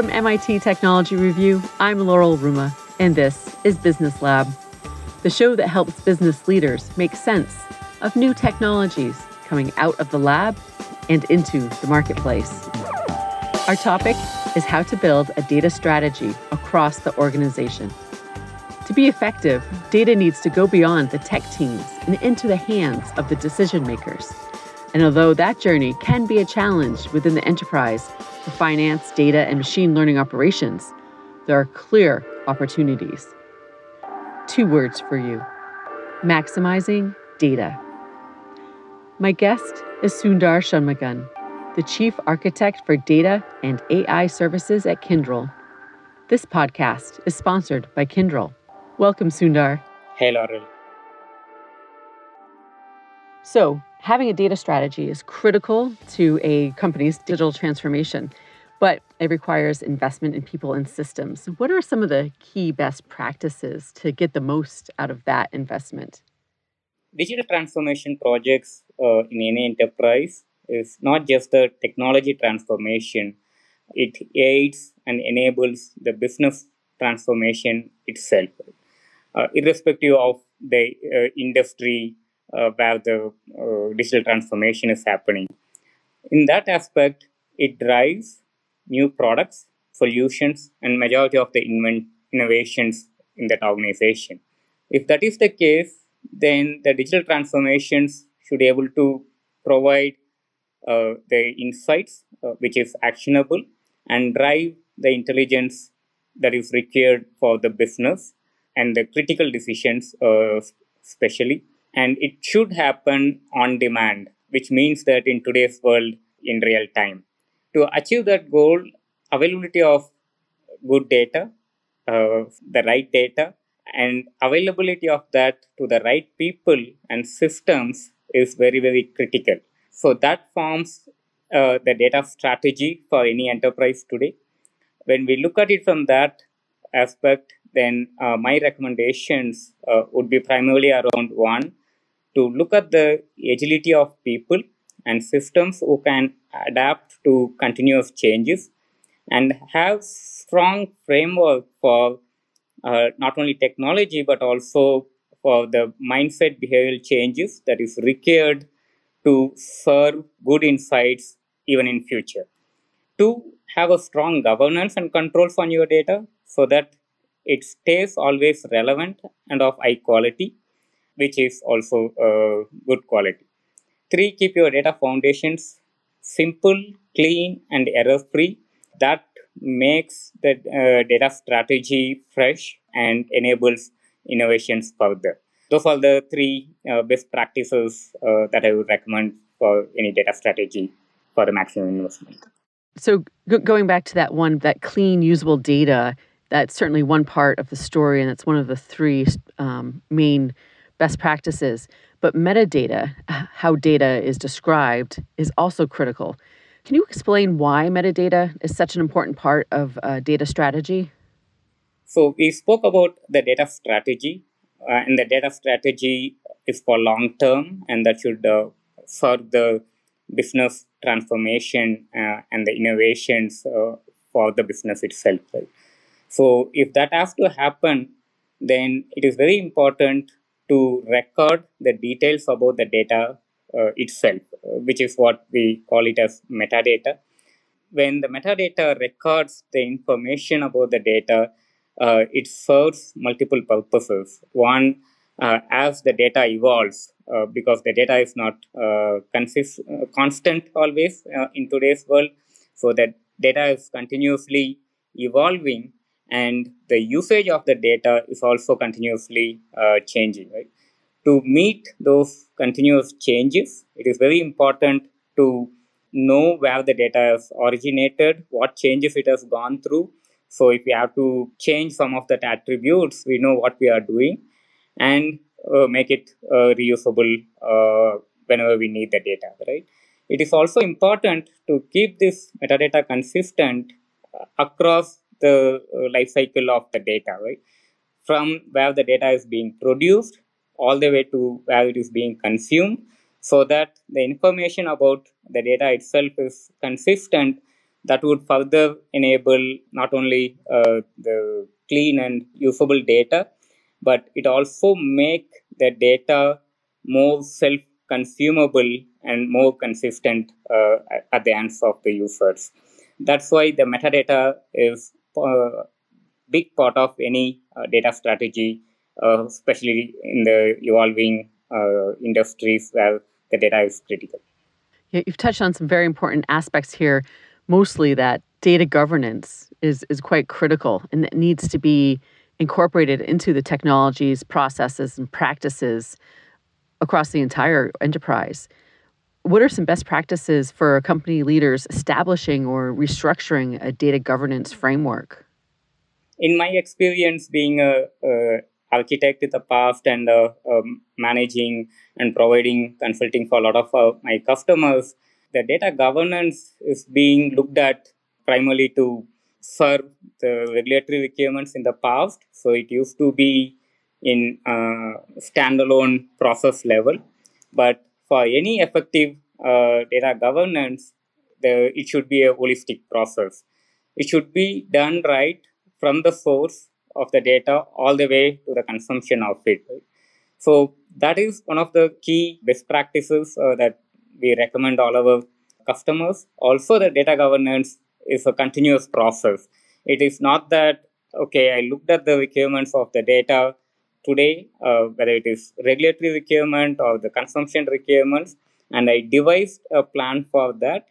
From MIT Technology Review, I'm Laurel Ruma, and this is Business Lab, the show that helps business leaders make sense of new technologies coming out of the lab and into the marketplace. Our topic is how to build a data strategy across the organization. To be effective, data needs to go beyond the tech teams and into the hands of the decision makers. And although that journey can be a challenge within the enterprise for finance, data, and machine learning operations, there are clear opportunities. Two words for you maximizing data. My guest is Sundar Shanmugam, the Chief Architect for Data and AI Services at Kyndryl. This podcast is sponsored by Kyndryl. Welcome, Sundar. Hey, Laurel. So, having a data strategy is critical to a company's digital transformation, but it requires investment in people and systems. What are some of the key best practices to get the most out of that investment? Digital transformation projects uh, in any enterprise is not just the technology transformation, it aids and enables the business transformation itself uh, irrespective of the uh, industry where the uh, digital transformation is happening. In that aspect, it drives new products, solutions, and majority of the invent- innovations in that organization. If that is the case, then the digital transformations should be able to provide uh, the insights uh, which is actionable and drive the intelligence that is required for the business and the critical decisions, uh, especially. And it should happen on demand, which means that in today's world, in real time. To achieve that goal, availability of good data, uh, the right data, and availability of that to the right people and systems is very, very critical. So that forms uh, the data strategy for any enterprise today. When we look at it from that aspect, then uh, my recommendations uh, would be primarily around one to look at the agility of people and systems who can adapt to continuous changes and have strong framework for uh, not only technology but also for the mindset behavioral changes that is required to serve good insights even in future. To have a strong governance and controls on your data so that it stays always relevant and of high quality, which is also uh, good quality. Three, keep your data foundations simple, clean, and error free. That makes the uh, data strategy fresh and enables innovations further. Those are the three uh, best practices uh, that I would recommend for any data strategy for the maximum investment. So, g- going back to that one, that clean, usable data, that's certainly one part of the story, and it's one of the three um, main best practices. But metadata, how data is described, is also critical. Can you explain why metadata is such an important part of uh, data strategy? So, we spoke about the data strategy, uh, and the data strategy is for long term, and that should uh, the business transformation uh, and the innovations uh, for the business itself. Right? So if that has to happen, then it is very important to record the details about the data uh, itself, uh, which is what we call it as metadata. When the metadata records the information about the data, uh, it serves multiple purposes. One, uh, as the data evolves, uh, because the data is not uh, consist- constant always in today's world, so that data is continuously evolving and the usage of the data is also continuously uh, changing right? To meet those continuous changes it is very important to know where the data has originated what changes it has gone through. So if we have to change some of that attributes we know what we are doing and uh, make it uh, reusable uh, whenever we need the data right? It is also important to keep this metadata consistent uh, across the uh, life cycle of the data, right? From where the data is being produced all the way to where it is being consumed, so that the information about the data itself is consistent that would further enable not only uh, the clean and usable data, but it also make the data more self-consumable and more consistent uh, at the hands of the users. That's why the metadata is uh, big part of any uh, data strategy, uh, especially in the evolving industries where the data is critical. Yeah, you've touched on some very important aspects here, mostly that data governance is, is quite critical and it needs to be incorporated into the technologies, processes, and practices across the entire enterprise. What are some best practices for company leaders establishing or restructuring a data governance framework? In my experience, being a, a architect in the past and uh, um, managing and providing consulting for a lot of uh, my customers, the data governance is being looked at primarily to serve the regulatory requirements in the past. So it used to be in uh, standalone process level, but for any effective uh, data governance, the, it should be a holistic process. It should be done right from the source of the data all the way to the consumption of it. So that is one of the key best practices uh, that we recommend all our customers. Also, the data governance is a continuous process. It is not that okay, I looked at the requirements of the data today, uh, whether it is regulatory requirement or the consumption requirements, and I devised a plan for that,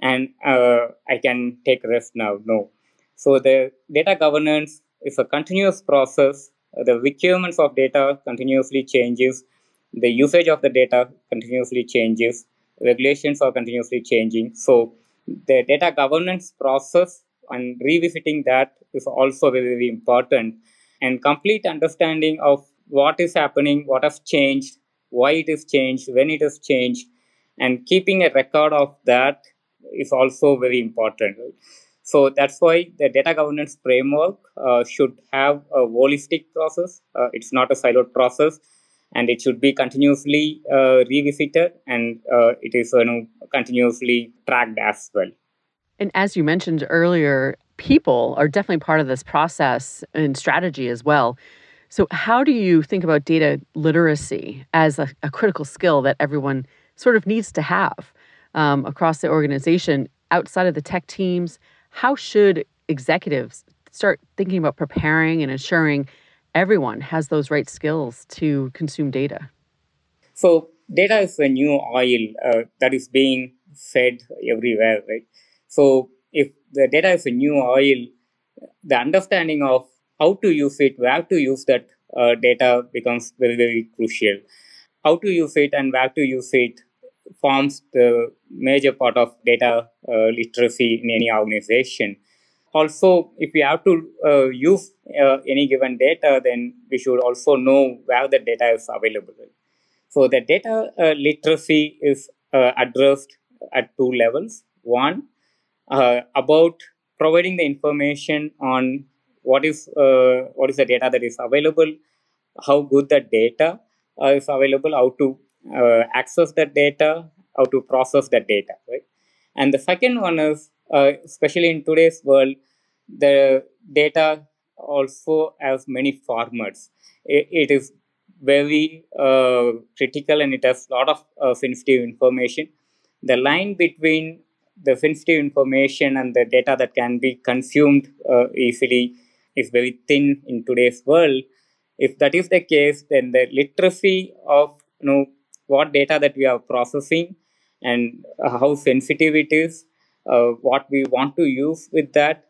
and uh, I can take rest now. No. So the data governance is a continuous process. The requirements of data continuously changes. The usage of the data continuously changes. Regulations are continuously changing. So the data governance process and revisiting that is also very, very important. And complete understanding of what is happening, what has changed, why it is changed, when it has changed, and keeping a record of that is also very important. So that's why the data governance framework uh, should have a holistic process. Uh, it's not a siloed process, and it should be continuously uh, revisited and uh, it is you know, continuously tracked as well. And as you mentioned earlier, people are definitely part of this process and strategy as well. So, how do you think about data literacy as a, a critical skill that everyone sort of needs to have um, across the organization outside of the tech teams? How should executives start thinking about preparing and ensuring everyone has those right skills to consume data? So, data is a new oil uh, that is being fed everywhere, right? So, if the data is a new oil, the understanding of how to use it, where to use that uh, data becomes very, very crucial. How to use it and where to use it forms the major part of data uh, literacy in any organization. Also, if we have to uh, use uh, any given data, then we should also know where the data is available. So, the data uh, literacy is uh, addressed at two levels. One, uh, about providing the information on what is what is the data that is available, how good the data is available, how to uh, access that data, how to process that data, right? And the second one is, uh, especially in today's world, the data also has many formats. it, it is very uh, critical and it has a lot of uh, sensitive information. The line between the sensitive information and the data that can be consumed uh, easily is very thin in today's world. If that is the case, then the literacy of you know what data that we are processing and how sensitive it is, uh, what we want to use with that,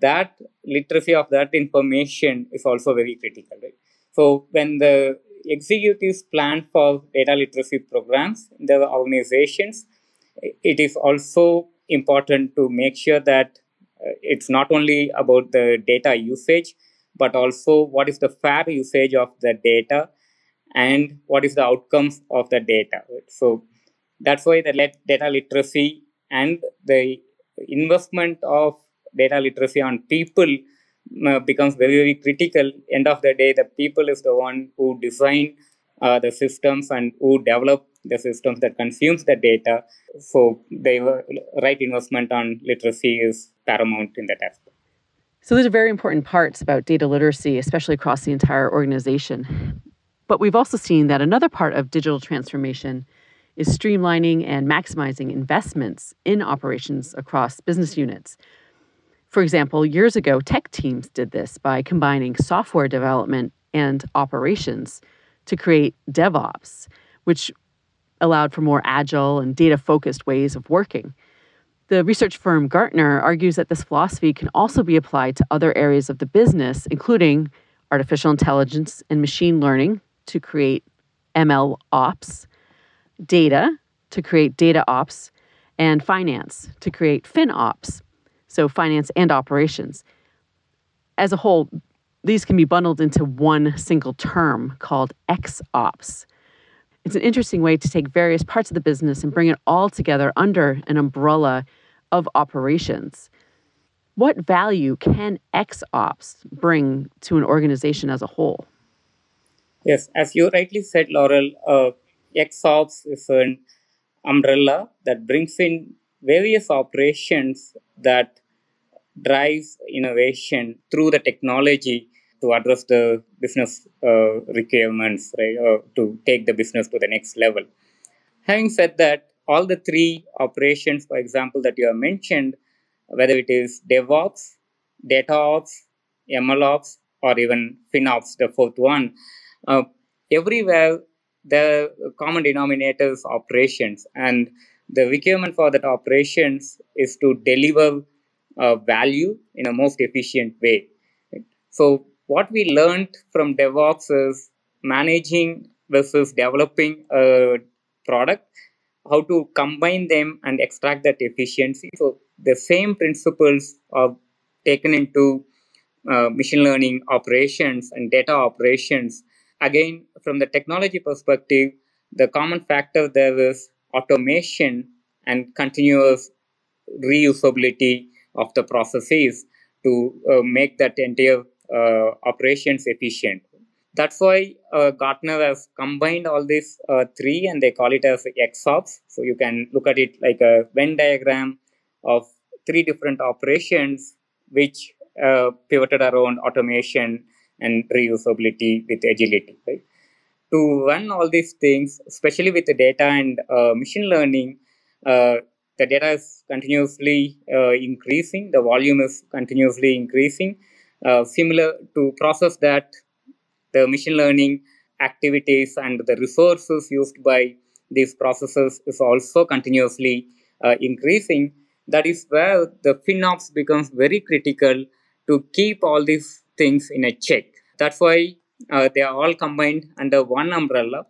that literacy of that information is also very critical. Right? So when the executives plan for data literacy programs in the organizations, it is also important to make sure that uh, it's not only about the data usage, but also what is the fair usage of the data and what is the outcomes of the data. So that's why the data literacy and the investment of data literacy on people uh, becomes very very critical. End of the day, the people is the one who design uh, the systems and who develop the systems that consumes the data. So the right investment on literacy is paramount in that aspect. So those are very important parts about data literacy, especially across the entire organization. But we've also seen that another part of digital transformation is streamlining and maximizing investments in operations across business units. For example, years ago, tech teams did this by combining software development and operations to create DevOps, which allowed for more agile and data focused ways of working. The research firm Gartner argues that this philosophy can also be applied to other areas of the business, including artificial intelligence and machine learning to create ML ops, data to create data ops, and finance to create fin ops, so finance and operations. As a whole, these can be bundled into one single term called XOps. It's an interesting way to take various parts of the business and bring it all together under an umbrella of operations. What value can XOps bring to an organization as a whole? Yes, as you rightly said, Laurel, uh, XOps is an umbrella that brings in various operations that drives innovation through the technology to address the business uh, requirements, right, uh, to take the business to the next level. Having said that, all the three operations, for example, that you have mentioned, whether it is DevOps, DataOps, MLOps, or even FinOps, the fourth one, uh, everywhere the common denominator is operations, and the requirement for that operations is to deliver uh, value in a most efficient way. So what we learned from DevOps is managing versus developing a product, how to combine them and extract that efficiency. So the same principles are taken into uh, machine learning operations and data operations. Again, from the technology perspective, the common factor there is automation and continuous reusability of the processes to uh, make that entire operations efficient. That's why uh, Gartner has combined all these uh, three and they call it as XOps. So you can look at it like a Venn diagram of three different operations which uh, pivoted around automation and reusability with agility. Right? To run all these things, especially with the data and uh, machine learning, uh, the data is continuously uh, increasing, the volume is continuously increasing. Uh, similar to process that, the machine learning activities and the resources used by these processes is also continuously uh, increasing. That is where the FinOps becomes very critical to keep all these things in a check. That's why uh, they are all combined under one umbrella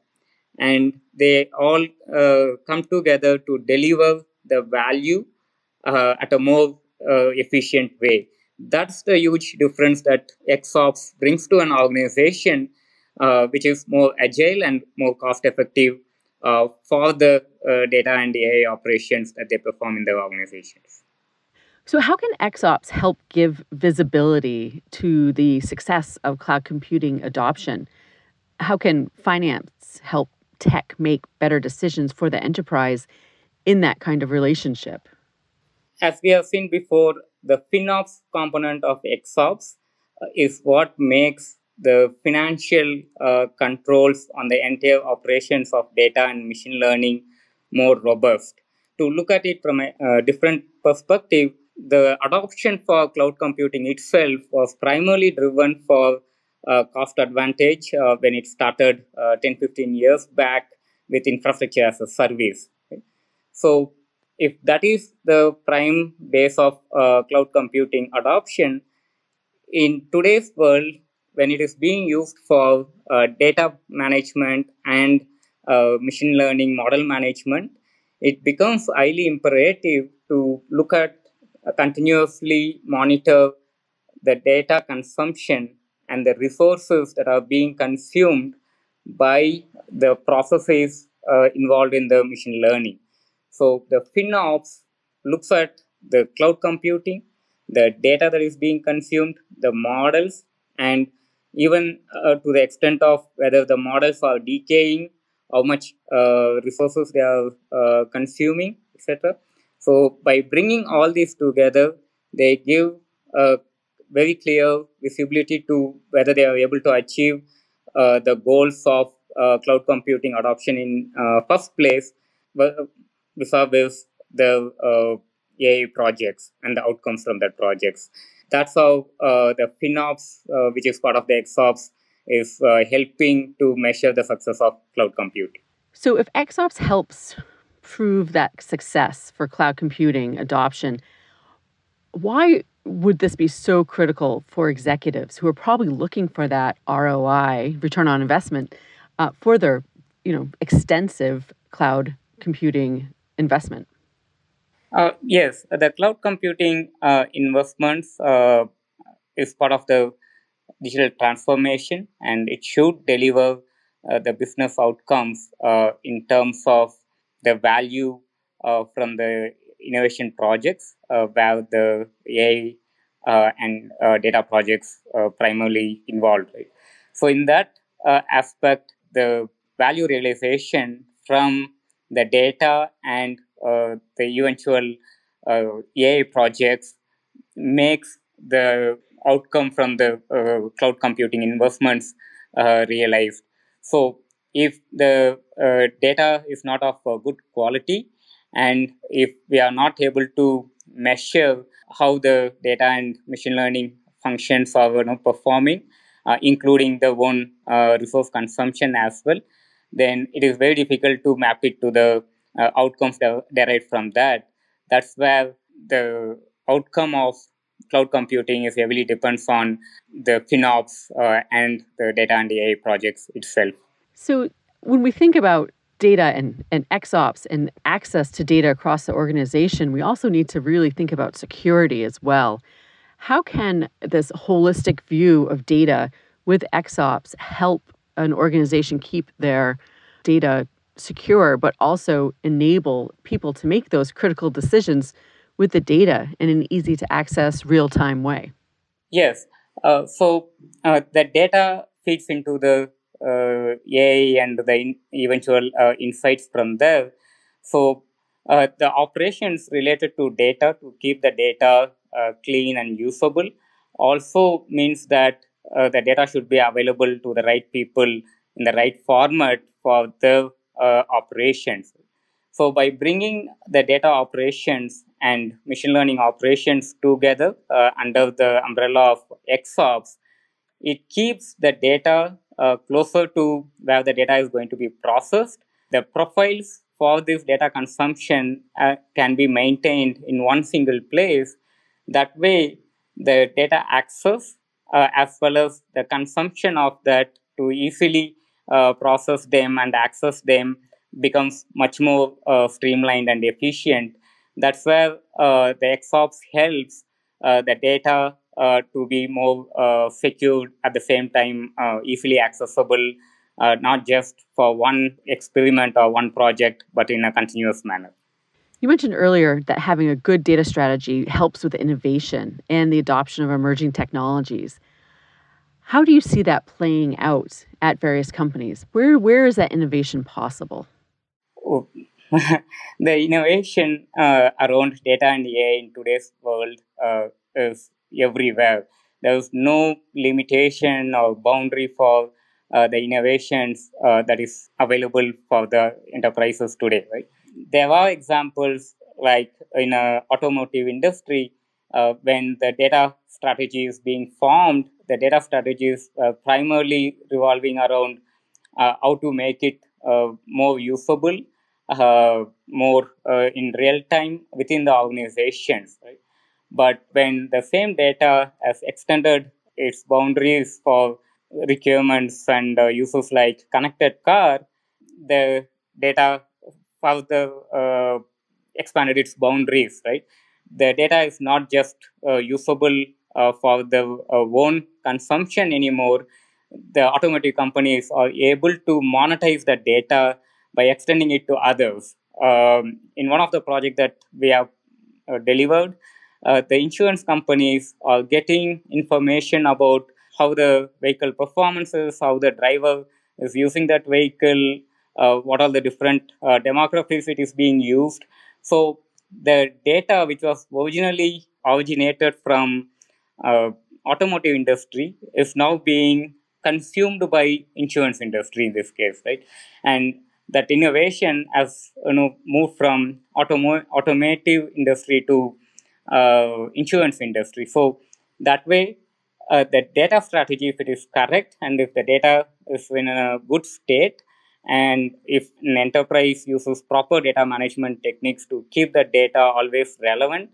and they all uh, come together to deliver the value uh, at a more uh, efficient way. That's the huge difference that XOps brings to an organization, uh, which is more agile and more cost effective uh, for the uh, data and AI operations that they perform in their organizations. So, how can XOps help give visibility to the success of cloud computing adoption? How can finance help tech make better decisions for the enterprise in that kind of relationship? As we have seen before, the FinOps component of XOps uh, is what makes the financial uh, controls on the entire operations of data and machine learning more robust. To look at it from a uh, different perspective, the adoption for cloud computing itself was primarily driven for uh, cost advantage uh, when it started uh, 10 15 years back with infrastructure as a service so if that is the prime base of uh, cloud computing adoption, in today's world, when it is being used for uh, data management and uh, machine learning model management, it becomes highly imperative to look at uh, continuously monitor the data consumption and the resources that are being consumed by the processes uh, involved in the machine learning. So the FinOps looks at the cloud computing, the data that is being consumed, the models, and even uh, to the extent of whether the models are decaying, how much uh, resources they are uh, consuming, etc. So by bringing all these together, they give a very clear visibility to whether they are able to achieve uh, the goals of uh, cloud computing adoption in uh, first place, vis-a-vis the uh, AI projects and the outcomes from that projects. That's how uh, the FinOps, uh, which is part of the XOps, is helping to measure the success of cloud computing. So if XOps helps prove that success for cloud computing adoption, why would this be so critical for executives who are probably looking for that ROI, return on investment, uh, for their you know extensive cloud computing investment? Uh, yes, the cloud computing uh, investments uh, is part of the digital transformation, and it should deliver uh, the business outcomes uh, in terms of the value from the innovation projects uh, where the AI uh, and uh, data projects primarily involved. Right? So in that aspect, the value realization from the data and the eventual AI projects makes the outcome from the uh, cloud computing investments uh, realized. So, if the uh, data is not of good quality, and if we are not able to measure how the data and machine learning functions are you know, performing, uh, including the one uh, resource consumption as well, then it is very difficult to map it to the uh, outcomes de- derived from that. That's where the outcome of cloud computing is heavily depends on the FinOps uh, and the data and AI projects itself. So when we think about data and, and XOps and access to data across the organization, we also need to really think about security as well. How can this holistic view of data with XOps help an organization keep their data secure, but also enable people to make those critical decisions with the data in an easy to access, real time way? Yes. Uh, so uh, the data feeds into the uh, AI and the in eventual uh, insights from there. So uh, the operations related to data to keep the data clean and usable also means that the data should be available to the right people in the right format for the operations. So by bringing the data operations and machine learning operations together uh, under the umbrella of XOps, it keeps the data uh, closer to where the data is going to be processed. The profiles for this data consumption uh, can be maintained in one single place. That way, the data access uh, as well as the consumption of that to easily uh, process them and access them becomes much more uh, streamlined and efficient. That's where uh, the XOps helps the data uh, to be more uh, secured at the same time uh, easily accessible not just for one experiment or one project but in a continuous manner you mentioned earlier that having a good data strategy helps with innovation and the adoption of emerging technologies how do you see that playing out at various companies where where is that innovation possible oh, the innovation uh, around data and AI in today's world uh, is everywhere. There's no limitation or boundary for uh, the innovations uh, that is available for the enterprises today. Right? There are examples like in a automotive industry uh, when the data strategy is being formed. The data strategy is uh, primarily revolving around uh, how to make it uh, more usable, more in real time within the organizations. Right? But when the same data has extended its boundaries for requirements and uh, uses like connected car, the data further uh, expanded its boundaries, right? The data is not just uh, usable uh, for the uh, own consumption anymore. The automotive companies are able to monetize the data by extending it to others. Um, in one of the projects that we have delivered, the insurance companies are getting information about how the vehicle performance is, how the driver is using that vehicle, uh, what are the different uh, demographics it is being used. So the data which was originally originated from uh, automotive industry is now being consumed by insurance industry in this case, right? And that innovation has you know moved from automo- automotive industry to uh, insurance industry. So that way, uh, the data strategy, if it is correct, and if the data is in a good state, and if an enterprise uses proper data management techniques to keep the data always relevant,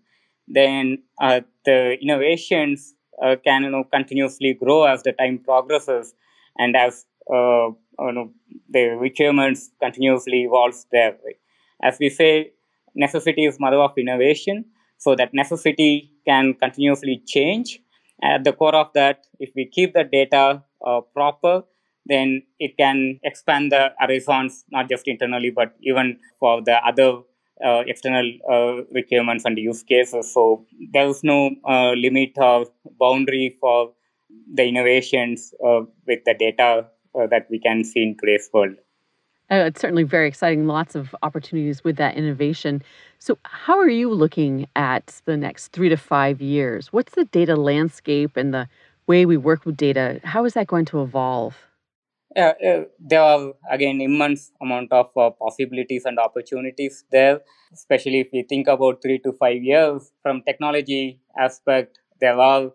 then uh, the innovations uh, can you know continuously grow as the time progresses and as uh, you know the requirements continuously evolves there. As we say, necessity is mother of innovation. So that necessity can continuously change. At the core of that, if we keep the data uh, proper, then it can expand the horizons not just internally but even for the other uh, external uh, requirements and use cases. So there is no uh, limit or boundary for the innovations uh, with the data uh, that we can see in today's world. Uh, it's certainly very exciting. Lots of opportunities with that innovation. So, how are you looking at the next three to five years? What's the data landscape and the way we work with data? How is that going to evolve? Yeah, uh, there are again immense amount of uh, possibilities and opportunities there. Especially if we think about three to five years from technology aspect, there are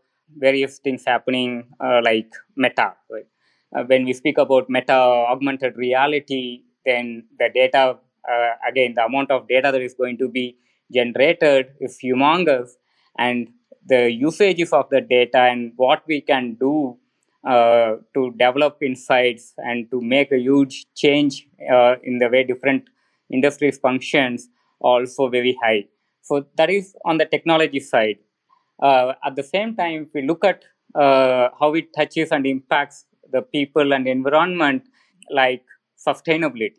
various things happening uh, like Meta. Right? Uh, when we speak about Meta augmented reality, then the data uh, again the amount of data that is going to be generated is humongous, and the usages of the data and what we can do uh, to develop insights and to make a huge change uh, in the way different industries functions also very high. So that is on the technology side. Uh, at the same time, if we look at uh, how it touches and impacts the people and environment, like sustainability.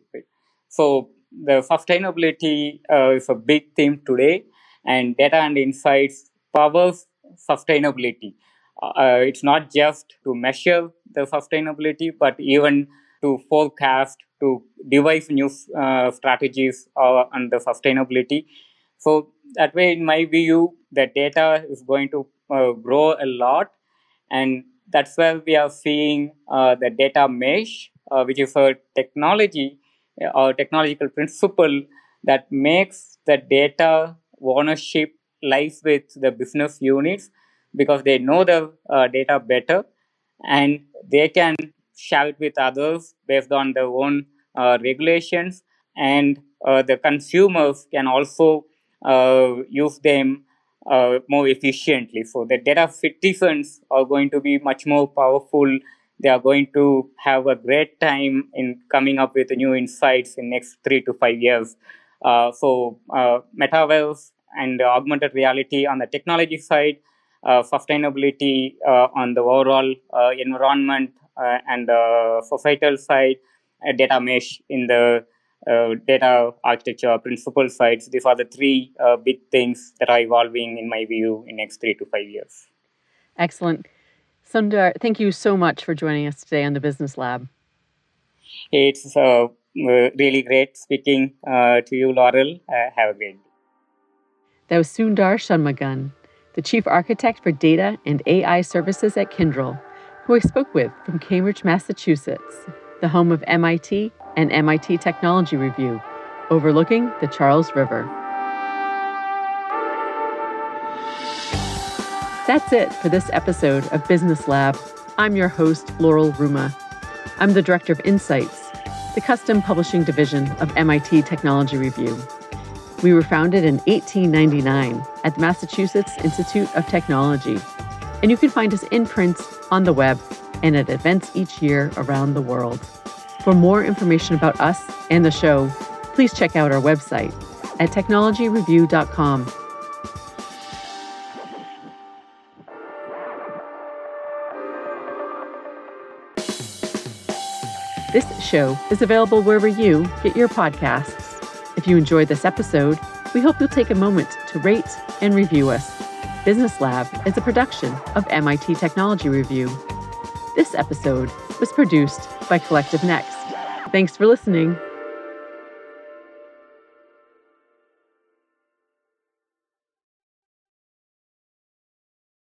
So the sustainability uh, is a big theme today, and data and insights powers sustainability uh, it's not just to measure the sustainability, but even to forecast, to devise new uh, strategies uh, on the sustainability. So that way, in my view, the data is going to uh, grow a lot, and that's where we are seeing uh, the data mesh, uh, which is a technology or technological principle that makes the data ownership lies with the business units because they know the uh, data better and they can share it with others based on their own uh, regulations and uh, the consumers can also uh, use them uh, more efficiently. So the data citizens are going to be much more powerful. They are going to have a great time in coming up with new insights in next three to five years. Uh, so metaverse and augmented reality on the technology side sustainability uh, on the overall uh, environment and societal side, data mesh in the data architecture principle sides. These are the three big things that are evolving, in my view, in next three to five years. Excellent. Sundar, thank you so much for joining us today on the Business Lab. It's uh, really great speaking uh, to you, Laurel. Uh, have a great day. That was Sundar Shanmugam, the chief architect for data and AI services at Kyndryl, who I spoke with from Cambridge, Massachusetts, the home of MIT and MIT Technology Review, overlooking the Charles River. That's it for this episode of Business Lab. I'm your host, Laurel Ruma. I'm the Director of Insights, the custom publishing division of MIT Technology Review. We were founded in 1899 at the Massachusetts Institute of Technology, and you can find us in print, on the web, and at events each year around the world. For more information about us and the show, please check out our website at technologyreview.com. This show is available wherever you get your podcasts. If you enjoyed this episode, we hope you'll take a moment to rate and review us. Business Lab is a production of MIT Technology Review. This episode was produced by Collective Next. Thanks for listening.